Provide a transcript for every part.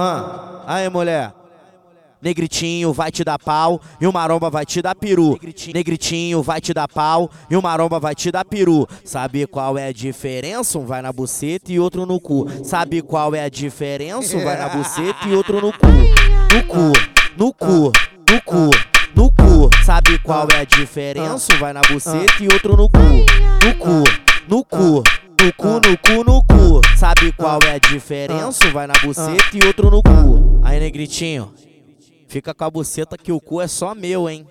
Ah, aí mulher. Negritinho vai te dar pau e o maromba vai te dar peru. Negritinho vai te dar pau e o maromba vai te dar peru. Sabe qual é a diferença? Um vai na buceta e outro no cu. Sabe qual é a diferença? Um vai na buceta e outro no cu. No cu, no cu, no cu, no cu. Sabe qual é a diferença? Um vai na buceta e outro no cu. No cu, no cu. No cu, no cu, no cu. Sabe qual é a diferença? Um vai na buceta e outro no cu. Aí, negritinho. Fica com a buceta que o cu é só meu, hein?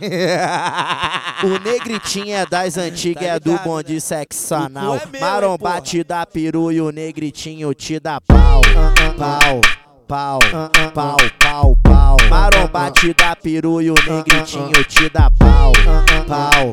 o negritinho é das antigas, é do bonde sexo anal. É Maromba te dá peru e o negritinho te dá pau. Pau, pau, pau, pau, pau. Maromba te dá peru e o negritinho te dá pau. Pau,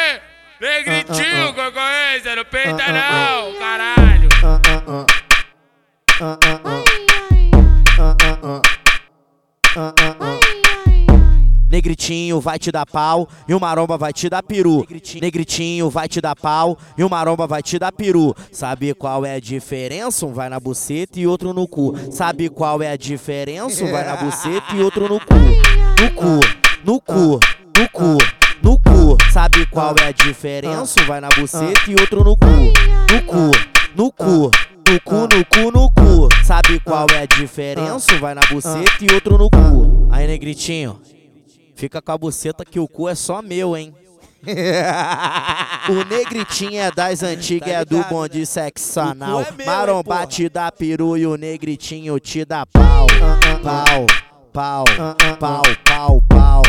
Negritinho, concorrência, não peita não, caralho! Negritinho vai te dar pau e o maromba vai te dar peru. Negritinho vai te dar pau e o maromba vai te dar peru. Sabe qual é a diferença? Um vai na buceta e outro no cu. Sabe qual é a diferença? Um vai na buceta e outro no cu. No cu, no cu, no cu, no cu. Sabe qual é a diferença? Vai na buceta e outro no cu. No cu, no cu. No cu, no cu, no cu. Sabe qual é a diferença? Vai na buceta e outro no cu. Aí, negritinho. Fica com a buceta que o cu é só meu, hein? o negritinho é das antigas, é do bonde sexo anal. É Maromba te dá peru e o negritinho te dá pau. Pau, pau, pau, pau, pau.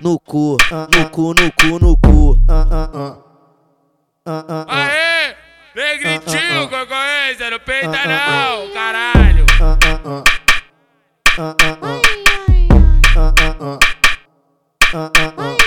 no cu, no cu, no cu. Aê! Negritinho, concorrência, não peita não, caralho! Uh, uh, uh.